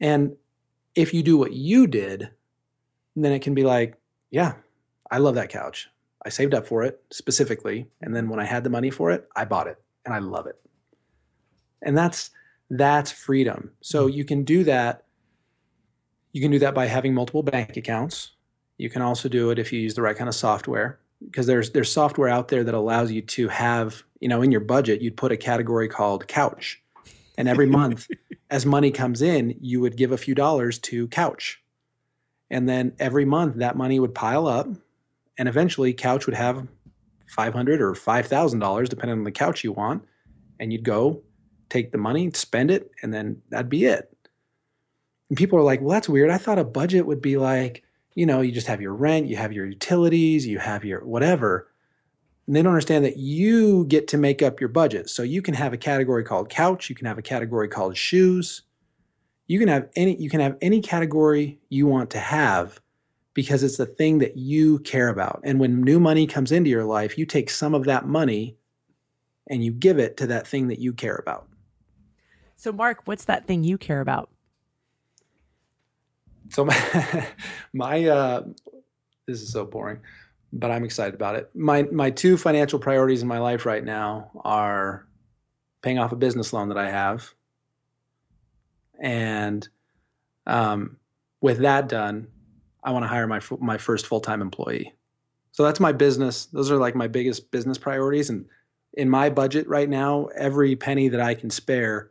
And if you do what you did, then it can be like, yeah, I love that couch. I saved up for it specifically. And then when I had the money for it, I bought it and I love it. And that's that's freedom. So mm-hmm. you can do that. You can do that by having multiple bank accounts. You can also do it if you use the right kind of software because there's there's software out there that allows you to have, you know, in your budget, you'd put a category called couch. And every [laughs] month, as money comes in, you would give a few dollars to Couch. And then every month, that money would pile up. And eventually, Couch would have 500 or $5,000, depending on the couch you want. And you'd go take the money, spend it, and then that'd be it. And people are like, well, that's weird. I thought a budget would be like, you know, you just have your rent, you have your utilities, you have your whatever. And they don't understand that you get to make up your budget. So you can have a category called couch, you can have a category called shoes. You can have any you can have any category you want to have because it's the thing that you care about. And when new money comes into your life, you take some of that money and you give it to that thing that you care about. So Mark, what's that thing you care about? So my, [laughs] my uh this is so boring but I'm excited about it. My my two financial priorities in my life right now are paying off a business loan that I have, and um, with that done, I want to hire my my first full time employee. So that's my business. Those are like my biggest business priorities, and in my budget right now, every penny that I can spare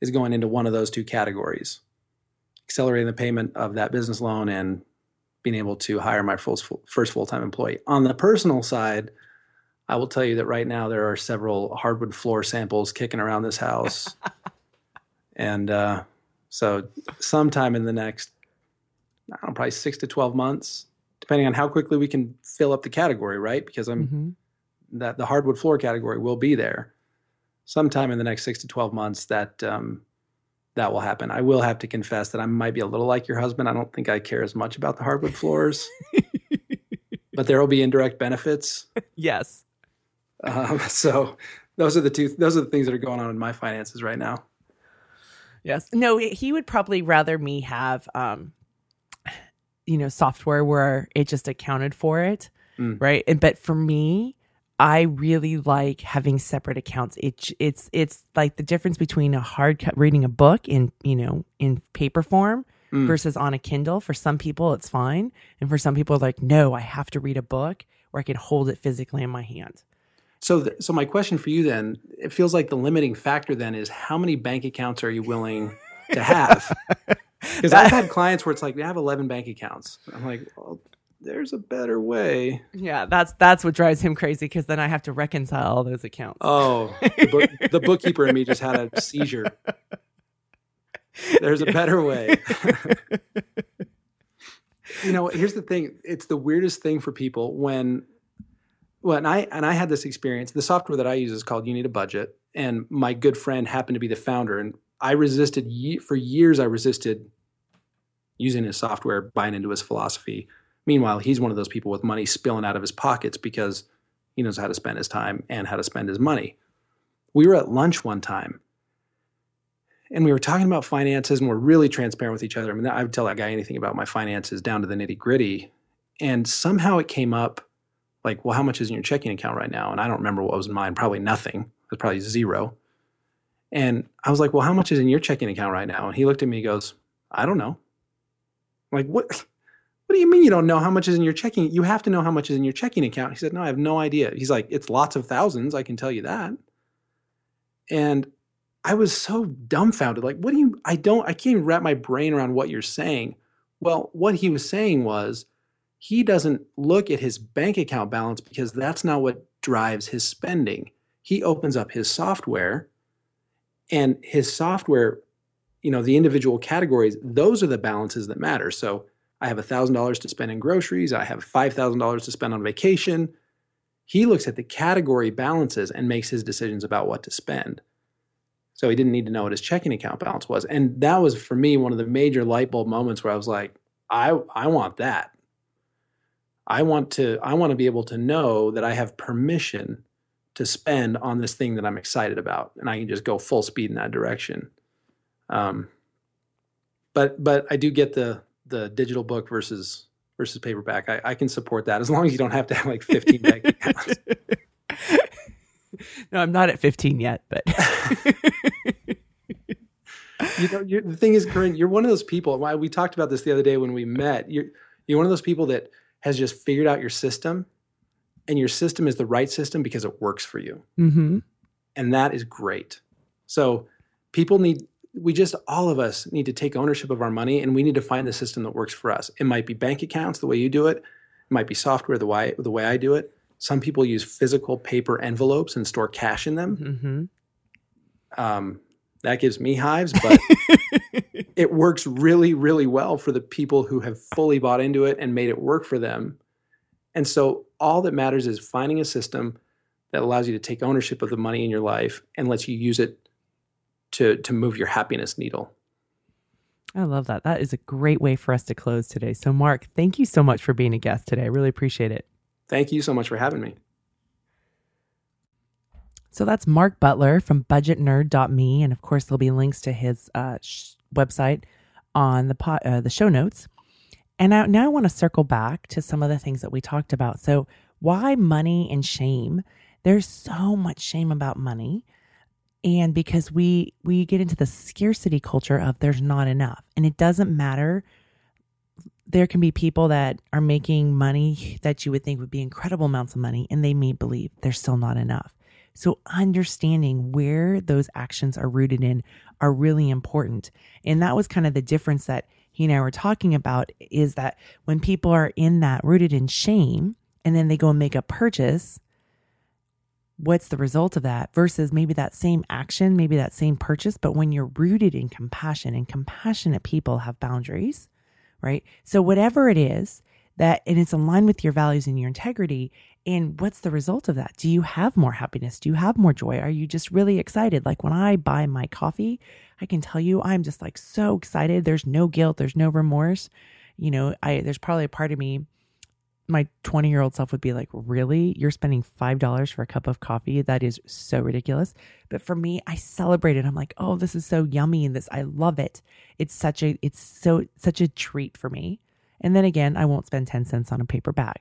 is going into one of those two categories: accelerating the payment of that business loan and being able to hire my first, first full-time employee. On the personal side, I will tell you that right now there are several hardwood floor samples kicking around this house. [laughs] and uh, so sometime in the next, I don't know, probably six to 12 months, depending on how quickly we can fill up the category, right? Because I'm mm-hmm. that the hardwood floor category will be there sometime in the next six to 12 months that um, that will happen. I will have to confess that I might be a little like your husband. I don't think I care as much about the hardwood floors, [laughs] but there will be indirect benefits. Yes. Um, so those are the two. Those are the things that are going on in my finances right now. Yes. No, he would probably rather me have, um, you know, software where it just accounted for it, mm. right? And but for me, I really like having separate accounts. It, it's it's like the difference between a hard cut reading a book in you know in paper form mm. versus on a Kindle. For some people, it's fine, and for some people, like no, I have to read a book where I can hold it physically in my hand. So, th- so my question for you then, it feels like the limiting factor then is how many bank accounts are you willing to have? [laughs] Because I've had clients where it's like, they have 11 bank accounts. I'm like, well, there's a better way. Yeah, that's that's what drives him crazy because then I have to reconcile all those accounts. Oh, the, book, the bookkeeper in me just had a seizure. There's a better way. [laughs] you know, here's the thing. It's the weirdest thing for people when well, and I and I had this experience. The software that I use is called You Need a Budget, and my good friend happened to be the founder. And I resisted for years. I resisted using his software, buying into his philosophy. Meanwhile, he's one of those people with money spilling out of his pockets because he knows how to spend his time and how to spend his money. We were at lunch one time, and we were talking about finances, and we're really transparent with each other. I mean, I would tell that guy anything about my finances down to the nitty gritty, and somehow it came up like, well, how much is in your checking account right now? And I don't remember what was in mine. Probably nothing. It was probably zero. And I was like, well, how much is in your checking account right now? And he looked at me and goes, I don't know. I'm like, what? What do you mean you don't know how much is in your checking? You have to know how much is in your checking account. He said, no, I have no idea. He's like, it's lots of thousands. I can tell you that. And I was so dumbfounded. Like, what do you, I don't, I can't even wrap my brain around what you're saying. Well, what he was saying was, he doesn't look at his bank account balance because that's not what drives his spending. He opens up his software and his software, you know, the individual categories, those are the balances that matter. So I have $1,000 to spend in groceries, I have $5,000 to spend on vacation. He looks at the category balances and makes his decisions about what to spend. So he didn't need to know what his checking account balance was. And that was for me one of the major light bulb moments where I was like, I, I want that. I want to I want to be able to know that I have permission to spend on this thing that I'm excited about, and I can just go full speed in that direction. Um, but but I do get the the digital book versus versus paperback. I, I can support that as long as you don't have to have like 15 bank accounts. [laughs] no, I'm not at 15 yet, but [laughs] you know, the thing is, Koren, you're one of those people. Why we talked about this the other day when we met. You're you're one of those people that has just figured out your system and your system is the right system because it works for you. Mm-hmm. And that is great. So people need, we just, all of us need to take ownership of our money and we need to find the system that works for us. It might be bank accounts the way you do it. It might be software the way, the way I do it. Some people use physical paper envelopes and store cash in them. Mm-hmm. Um, that gives me hives, but [laughs] it works really, really well for the people who have fully bought into it and made it work for them. And so all that matters is finding a system that allows you to take ownership of the money in your life and lets you use it to to move your happiness needle. I love that. That is a great way for us to close today. So Mark, thank you so much for being a guest today. I really appreciate it. Thank you so much for having me. So that's Mark Butler from budgetnerd.me. And of course, there'll be links to his uh, sh- website on the, po- uh, the show notes. And I, now I want to circle back to some of the things that we talked about. So, why money and shame? There's so much shame about money. And because we we get into the scarcity culture of there's not enough. And it doesn't matter there can be people that are making money that you would think would be incredible amounts of money and they may believe there's still not enough. So, understanding where those actions are rooted in are really important. And that was kind of the difference that he and I were talking about is that when people are in that rooted in shame and then they go and make a purchase, what's the result of that versus maybe that same action, maybe that same purchase, but when you're rooted in compassion and compassionate people have boundaries, right? So, whatever it is, that and it's aligned with your values and your integrity and what's the result of that? Do you have more happiness? Do you have more joy? Are you just really excited? Like when i buy my coffee i can tell you i'm just like so excited. There's no guilt. There's no remorse. You know i there's probably a part of me my 20 year old self would be like really? You're spending five dollars for a cup of coffee? That is so ridiculous. But for me i celebrate it. I'm like oh this is so yummy and this i love it. It's such a it's so such a treat for me. And then again, I won't spend 10 cents on a paper bag.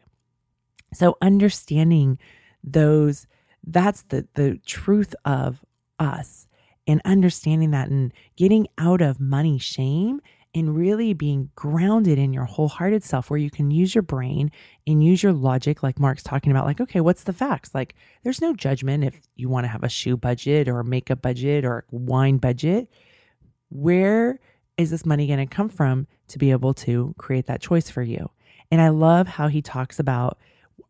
So understanding those, that's the, the truth of us and understanding that and getting out of money shame and really being grounded in your wholehearted self where you can use your brain and use your logic like mark's talking about like okay what's the facts? Like there's no judgment if you want to have a shoe budget or a makeup budget or a wine budget. Where is this money going to come from to be able to create that choice for you? And i love how he talks about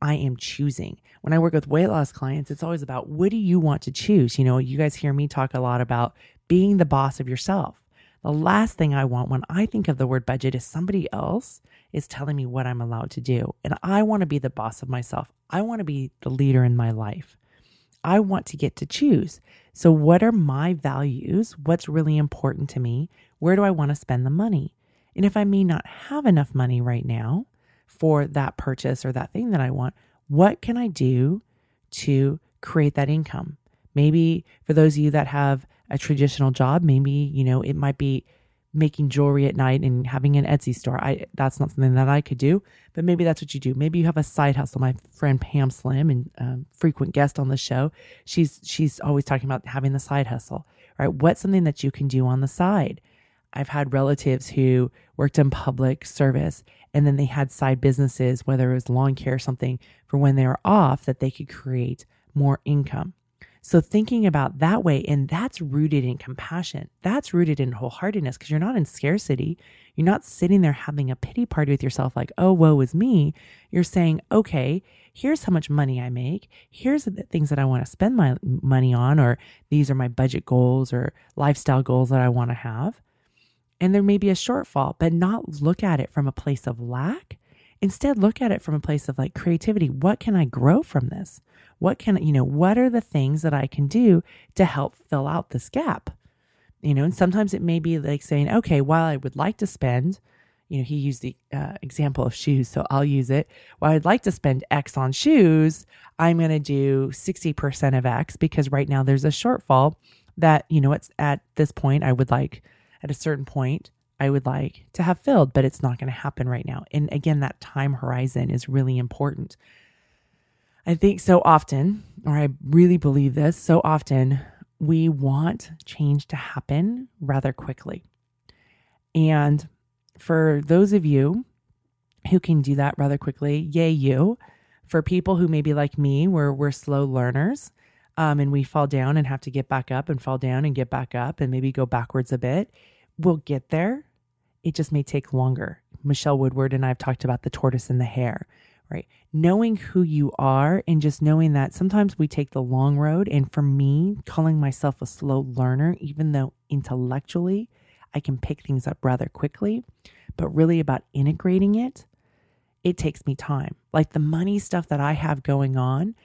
i am choosing. When i work with weight loss clients it's always about what do you want to choose? You know you guys hear me talk a lot about being the boss of yourself the last thing I want when I think of the word budget is somebody else is telling me what I'm allowed to do. And I want to be the boss of myself. I want to be the leader in my life. I want to get to choose. So, what are my values? What's really important to me? Where do I want to spend the money? And if I may not have enough money right now for that purchase or that thing that I want, what can I do to create that income? Maybe for those of you that have a traditional job. Maybe, you know, it might be making jewelry at night and having an Etsy store. I that's not something that I could do, but maybe that's what you do. Maybe you have a side hustle. My friend Pam Slim and um, frequent guest on the show, she's she's always talking about having the side hustle. Right? What's something that you can do on the side? I've had relatives who worked in public service and then they had side businesses, whether it was lawn care or something, for when they were off that they could create more income. So thinking about that way, and that's rooted in compassion. That's rooted in wholeheartedness because you're not in scarcity. You're not sitting there having a pity party with yourself like, oh, woe is me. You're saying, okay, here's how much money I make. Here's the things that I want to spend my money on, or these are my budget goals or lifestyle goals that I want to have. And there may be a shortfall, but not look at it from a place of lack. Instead, look at it from a place of like creativity. What can I grow from this? What can, you know, what are the things that I can do to help fill out this gap? You know, and sometimes it may be like saying, okay, while I would like to spend, you know, he used the uh, example of shoes, so I'll use it. While I'd like to spend X on shoes, I'm going to do 60% of X because right now there's a shortfall that, you know, it's at this point, I would like, at a certain point, I would like to have filled, but it's not going to happen right now. And again, that time horizon is really important. I think so often, or I really believe this, so often we want change to happen rather quickly. And for those of you who can do that rather quickly, yay, you. For people who maybe like me, where we're slow learners um, and we fall down and have to get back up and fall down and get back up and maybe go backwards a bit, we'll get there. It just may take longer. Michelle Woodward and I have talked about the tortoise and the hare right? Knowing who you are and just knowing that sometimes we take the long road. And for me, calling myself a slow learner, even though intellectually I can pick things up rather quickly, but really about integrating it, it takes me time. Like the money stuff that I have going on,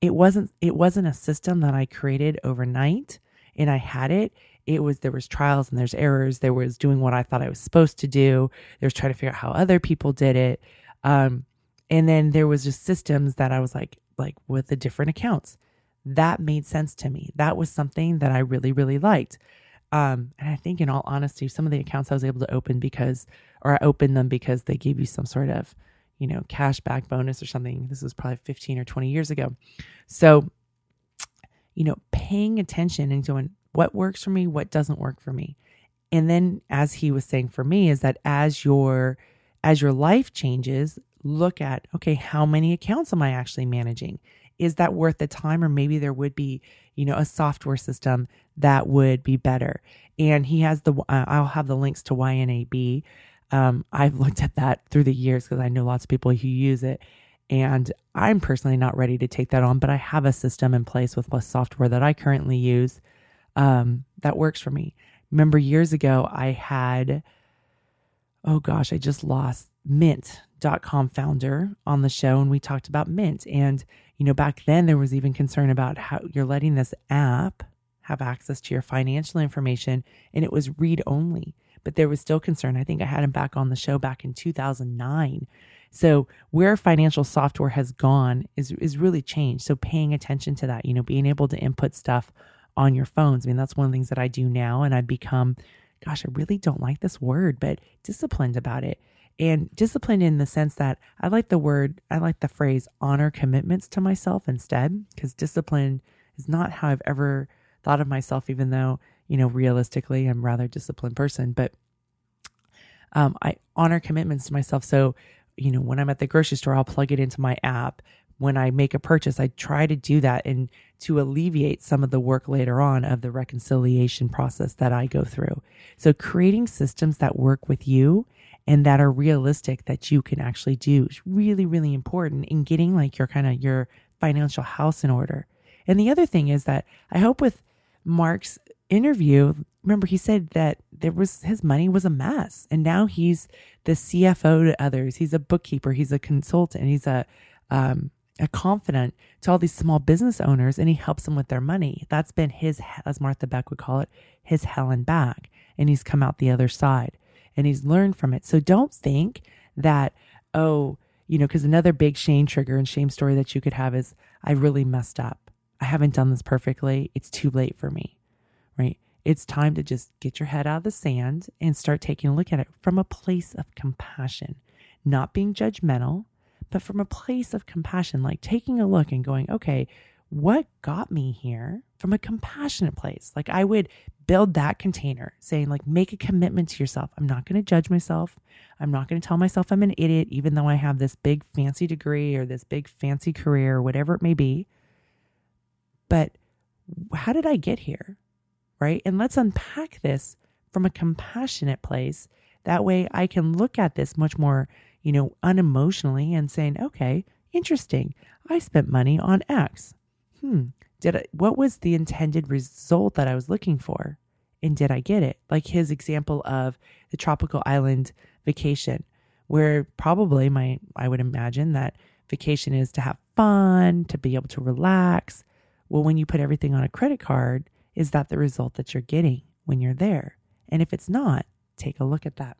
it wasn't it wasn't a system that I created overnight and I had it it was there was trials and there's errors there was doing what i thought i was supposed to do there was trying to figure out how other people did it um, and then there was just systems that I was like, like with the different accounts. That made sense to me. That was something that I really, really liked. Um, and I think, in all honesty, some of the accounts I was able to open because, or I opened them because they gave you some sort of, you know, cash back bonus or something. This was probably 15 or 20 years ago. So, you know, paying attention and going, what works for me, what doesn't work for me. And then, as he was saying for me, is that as your as your life changes, look at okay, how many accounts am I actually managing? Is that worth the time? Or maybe there would be, you know, a software system that would be better. And he has the, I'll have the links to YNAB. Um, I've looked at that through the years because I know lots of people who use it. And I'm personally not ready to take that on, but I have a system in place with the software that I currently use um, that works for me. Remember years ago, I had, oh gosh, I just lost mint.com founder on the show and we talked about mint. And you know back then there was even concern about how you're letting this app have access to your financial information and it was read only. But there was still concern. I think i had him back on the show back in 2009 so where financial software has gone is is really changed. So paying attention to that you know being able to input stuff on your phones i mean that's one of the things that i do now and i've become gosh i really don't like this word but disciplined about it and disciplined in the sense that I like the word, I like the phrase honor commitments to myself instead, because discipline is not how I've ever thought of myself, even though, you know, realistically, I'm rather disciplined person. But Um, I honor commitments to myself. So, you know, when I'm at the grocery store, I'll plug it into my app. When I make a purchase, I try to do that and to alleviate some of the work later on of the reconciliation process that I go through. So, creating systems that work with you and that are realistic that you can actually do is really, really important in getting like your kind of your financial house in order. And the other thing is that I hope with Mark's interview, remember he said that there was his money was a mess and now he's the CFO to others. He's a bookkeeper, he's a consultant, he's a um, a confidant to all these small business owners and he helps them with their money. That's been his as Martha Beck would call it, his hell and back. And he's come out the other side and he's learned from it. So don't think that oh, you know, because another big shame trigger and shame story that you could have is I really messed up. I haven't done this perfectly. It's too late for me, right? It's time to just get your head out of the sand and start taking a look at it from a place of compassion, not being judgmental, but from a place of compassion, like taking a look and going, okay, what got me here from a compassionate place? Like I would build that container saying, like, make a commitment to yourself. I'm not going to judge myself. I'm not going to tell myself I'm an idiot, even though I have this big fancy degree or this big fancy career or whatever it may be but how did I get here? Right. And let's unpack this from a compassionate place. That way I can look at this much more, you know, unemotionally and saying, okay, interesting. I spent money on X. Hmm. Did I, what was the intended result that I was looking for? And did I get it? Like his example of the tropical island vacation, where probably my, I would imagine that vacation is to have fun, to be able to relax, well, when you put everything on a credit card, is that the result that you're getting when you're there? And if it's not, take a look at that.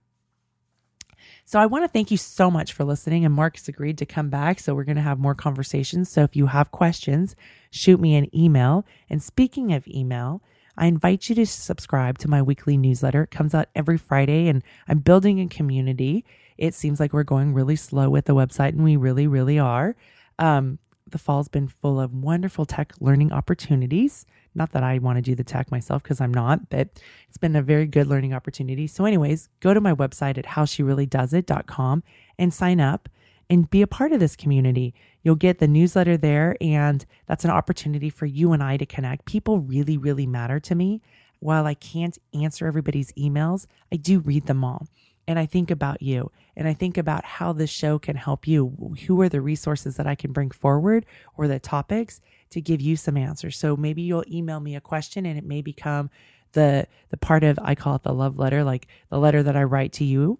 So I want to thank you so much for listening. And Mark has agreed to come back. So we're going to have more conversations. So if you have questions, shoot me an email. And speaking of email, I invite you to subscribe to my weekly newsletter. It comes out every Friday, and I'm building a community. It seems like we're going really slow with the website, and we really, really are. Um, the fall's been full of wonderful tech learning opportunities. Not that I want to do the tech myself because I'm not, but it's been a very good learning opportunity. So, anyways, go to my website at howshereallydoesit.com and sign up and be a part of this community. You'll get the newsletter there, and that's an opportunity for you and I to connect. People really, really matter to me. While I can't answer everybody's emails, I do read them all and I think about you and I think about how this show can help you. Who are the resources that I can bring forward or the topics to give you some answers? So maybe you'll email me a question and it may become the the part of I call it the love letter, like the letter that I write to you,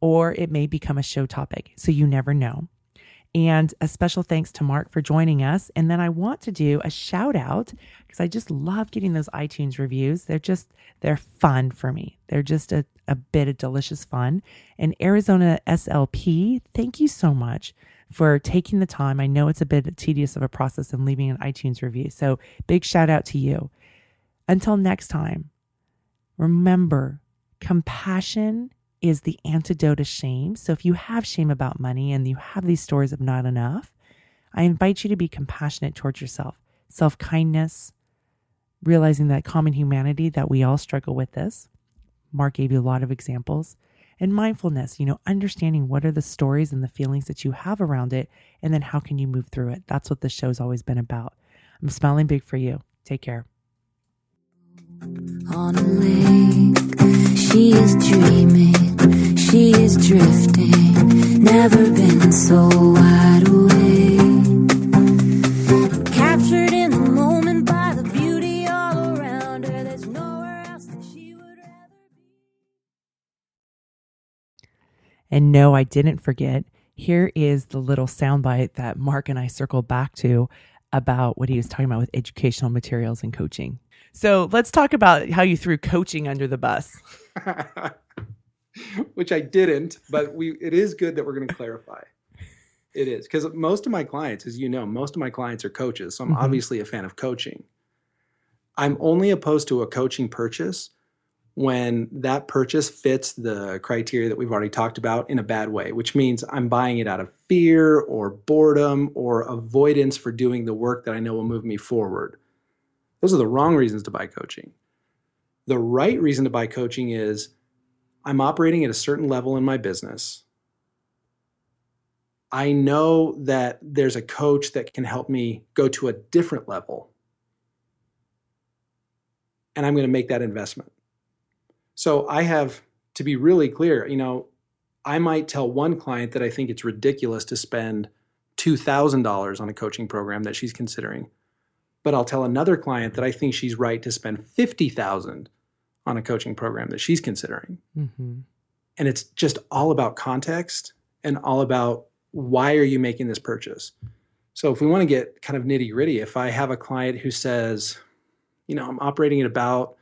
or it may become a show topic. So you never know. And a special thanks to Mark for joining us. And then I want to do a shout out because I just love getting those iTunes reviews. They're just, they're fun for me. They're just a, a bit of delicious fun. And Arizona SLP, thank you so much for taking the time. I know it's a bit tedious of a process and leaving an iTunes review. So big shout out to you. Until next time, remember compassion is the antidote to shame. So if you have shame about money and you have these stories of not enough, I invite you to be compassionate towards yourself, self kindness, realizing that common humanity that we all struggle with this. Mark gave you a lot of examples. And mindfulness, you know, understanding what are the stories and the feelings that you have around it, and then how can you move through it. That's what the show's always been about. I'm smiling big for you. Take care. On a lake, she is dreaming she is drifting, never been so wide awake. And no, I didn't forget. Here is the little soundbite that Mark and I circled back to about what he was talking about with educational materials and coaching. So let's talk about how you threw coaching under the bus. [laughs] which I didn't, but we it is good that we're going to clarify. It is because most of my clients, as you know, most of my clients are coaches, so I'm mm-hmm. obviously a fan of coaching. I'm only opposed to a coaching purchase when that purchase fits the criteria that we've already talked about in a bad way, which means I'm buying it out of fear or boredom or avoidance for doing the work that I know will move me forward. Those are the wrong reasons to buy coaching. The right reason to buy coaching is I'm operating at a certain level in my business. I know that there's a coach that can help me go to a different level. And I'm going to make that investment. So I have to be really clear, you know, I might tell one client that I think it's ridiculous to spend $2,000 on a coaching program that she's considering. But I'll tell another client that I think she's right to spend 50,000 on a coaching program that she's considering. Mm-hmm. And it's just all about context and all about why are you making this purchase? So if we want to get kind of nitty gritty, if I have a client who says, you know, I'm operating at about,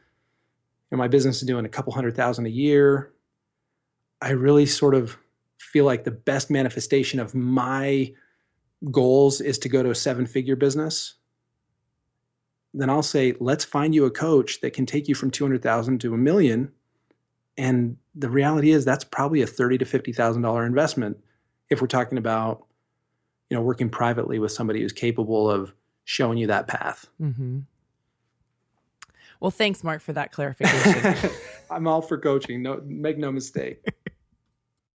know, my business is doing a couple hundred thousand a year. I really sort of feel like the best manifestation of my goals is to go to a seven figure business, then I'll say, let's find you a coach that can take you from 200,000 to a million. And the reality is that's probably a thirty to $50,000 investment if we're talking about, you know, working privately with somebody who's capable of showing you that path. Mm-hmm. Well, thanks, Mark, for that clarification. [laughs] I'm all for coaching. No, make no mistake.